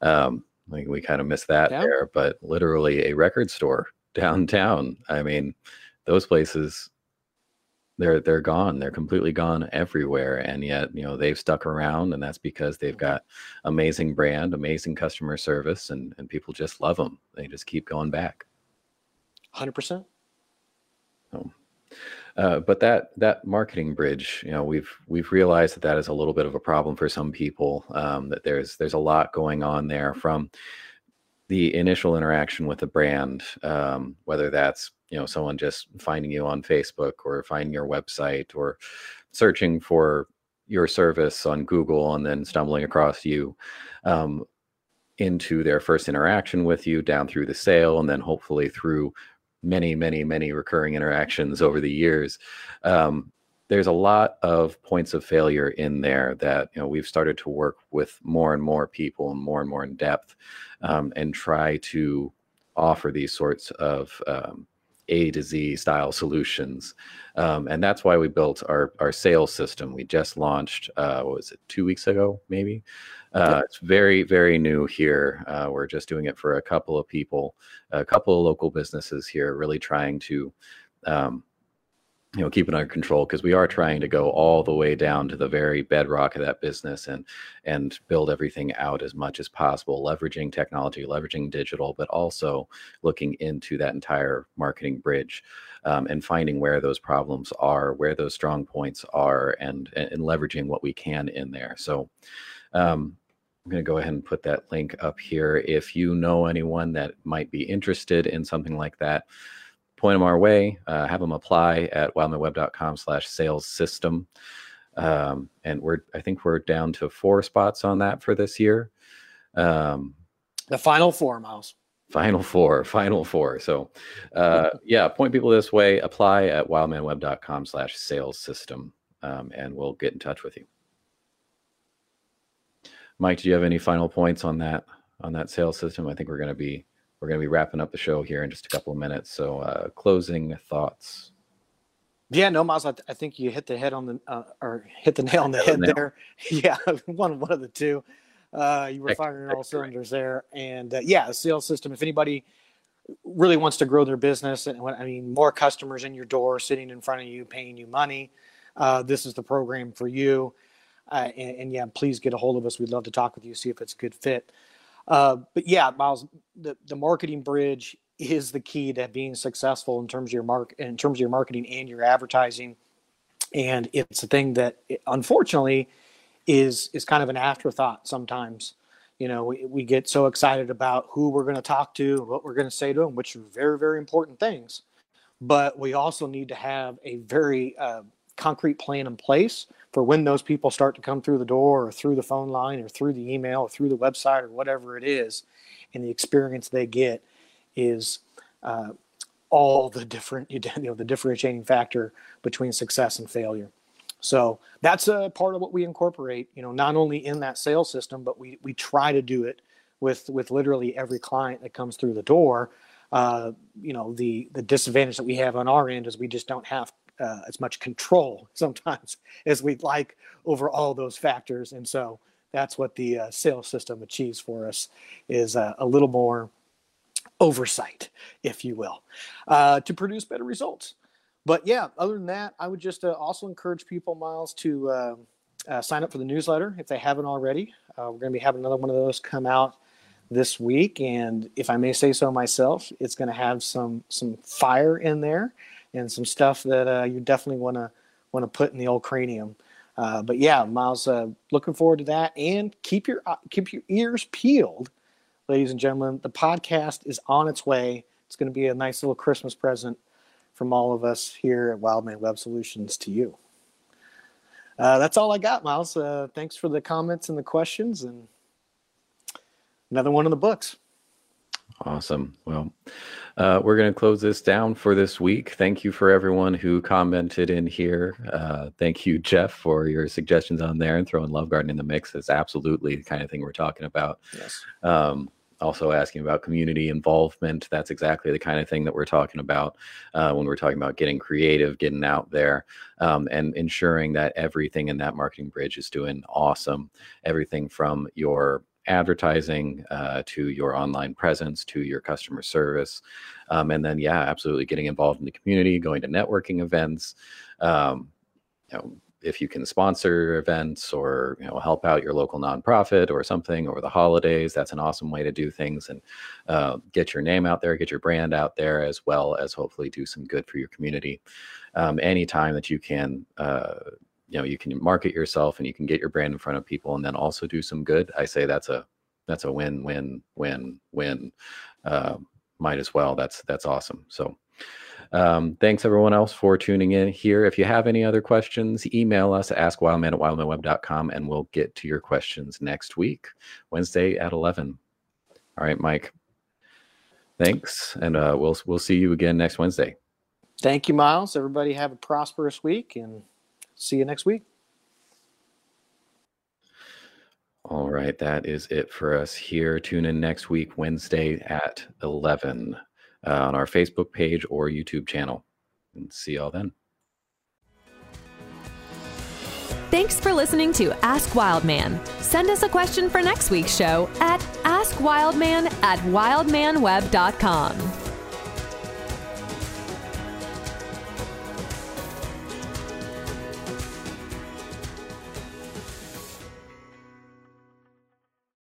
Um, like we kind of missed that yeah. there, but literally a record store downtown. I mean, those places they're they're gone. They're completely gone everywhere. And yet, you know, they've stuck around and that's because they've mm-hmm. got amazing brand, amazing customer service, and, and people just love them. They just keep going back. 100%. So, Uh, but that that marketing bridge, you know, we've we've realized that that is a little bit of a problem for some people. Um, that there's there's a lot going on there from the initial interaction with the brand, um, whether that's you know someone just finding you on Facebook or finding your website or searching for your service on Google and then stumbling across you um, into their first interaction with you, down through the sale, and then hopefully through many, many, many recurring interactions over the years. Um, there's a lot of points of failure in there that you know we've started to work with more and more people and more and more in depth um, and try to offer these sorts of um, a to Z style solutions. Um, and that's why we built our, our sales system. We just launched, uh, what was it, two weeks ago, maybe? Uh, it's very, very new here. Uh, we're just doing it for a couple of people, a couple of local businesses here, really trying to um, you know keep it under control because we are trying to go all the way down to the very bedrock of that business and and build everything out as much as possible leveraging technology leveraging digital but also looking into that entire marketing bridge um, and finding where those problems are where those strong points are and and leveraging what we can in there so um, I'm going to go ahead and put that link up here. If you know anyone that might be interested in something like that, point them our way, uh, have them apply at wildmanweb.com slash sales system. Um, and we're, I think we're down to four spots on that for this year. Um, the final four, Miles. Final four, <laughs> final four. So, uh, <laughs> yeah, point people this way. Apply at wildmanweb.com slash sales system, um, and we'll get in touch with you. Mike, do you have any final points on that on that sales system? I think we're going to be we're going to be wrapping up the show here in just a couple of minutes. So, uh, closing thoughts. Yeah, no, Miles. I, th- I, think you hit the head on the uh, or hit the nail on the head the there. <laughs> Yeah, one one of the two. Uh, you were firing all cylinders there, and uh, yeah, the sales system. If anybody really wants to grow their business, and I mean more customers in your door, sitting in front of you, paying you money, uh, this is the program for you. Uh, and, and, yeah, please get a hold of us. We'd love to talk with you, see if it's a good fit. Uh, but yeah, Miles, the, the marketing bridge is the key to being successful in terms of your mark in terms of your marketing and your advertising. And it's a thing that unfortunately is is kind of an afterthought sometimes. You know, we, we get so excited about who we're going to talk to, what we're going to say to them, which are very, very important things. But we also need to have a very uh, concrete plan in place for when those people start to come through the door or through the phone line or through the email or through the website or whatever it is. And the experience they get is uh, all the different <laughs> you know the differentiating factor between success and failure. So that's a part of what we incorporate you know not only in that sales system but we we try to do it with with literally every client that comes through the door. Uh, you know the the disadvantage that we have on our end is we just don't have uh, as much control <laughs> sometimes as we'd like over all those factors. And so that's what the uh, sales system achieves for us is uh, a little more oversight, if you will, uh, to produce better results. But yeah, other than that, I would just uh, also encourage people, Miles, to uh, sign up for the newsletter if they haven't already. we're going to be having another one of those come out this week, and if I may say so myself, it's going to have some some fire in there and some stuff that uh, you definitely want to want to put in the old cranium. Uh, but yeah, Miles, uh, looking forward to that. And keep your uh, keep your ears peeled, ladies and gentlemen. The podcast is on its way. It's going to be a nice little Christmas present from all of us here at Wildman Web Solutions to you. Uh, that's all I got, Miles. Uh, thanks for the comments and the questions, and another one in the books. Awesome. Well, uh, we're going to close this down for this week. Thank you for everyone who commented in here. Uh, thank you, Jeff, for your suggestions on there and throwing Love Garden in the mix. That's absolutely the kind of thing we're talking about. Yes. Um, also asking about community involvement. That's exactly the kind of thing that we're talking about uh, when we're talking about getting creative, getting out there, um, and ensuring that everything in that marketing bridge is doing awesome. Everything from your advertising uh, to your online presence to your customer service um, and then yeah absolutely getting involved in the community going to networking events um, you know if you can sponsor events or you know help out your local nonprofit or something over the holidays, that's an awesome way to do things and uh, get your name out there, get your brand out there, as well as hopefully do some good for your community. Um, anytime that you can. Uh, you know you can market yourself and you can get your brand in front of people and then also do some good i say that's a that's a win win win win uh, might as well that's that's awesome so um, thanks everyone else for tuning in here. If you have any other questions, email us askwildman at wildmanweb.com and we'll get to your questions next week, Wednesday at 11. All right, Mike. Thanks. And uh, we'll, we'll see you again next Wednesday. Thank you, Miles. Everybody have a prosperous week and see you next week. All right, that is it for us here. Tune in next week, Wednesday at 11 uh, on our Facebook page or YouTube channel. And see y'all then. Thanks for listening to Ask Wildman. Send us a question for next week's show at askwildman at wildmanweb.com.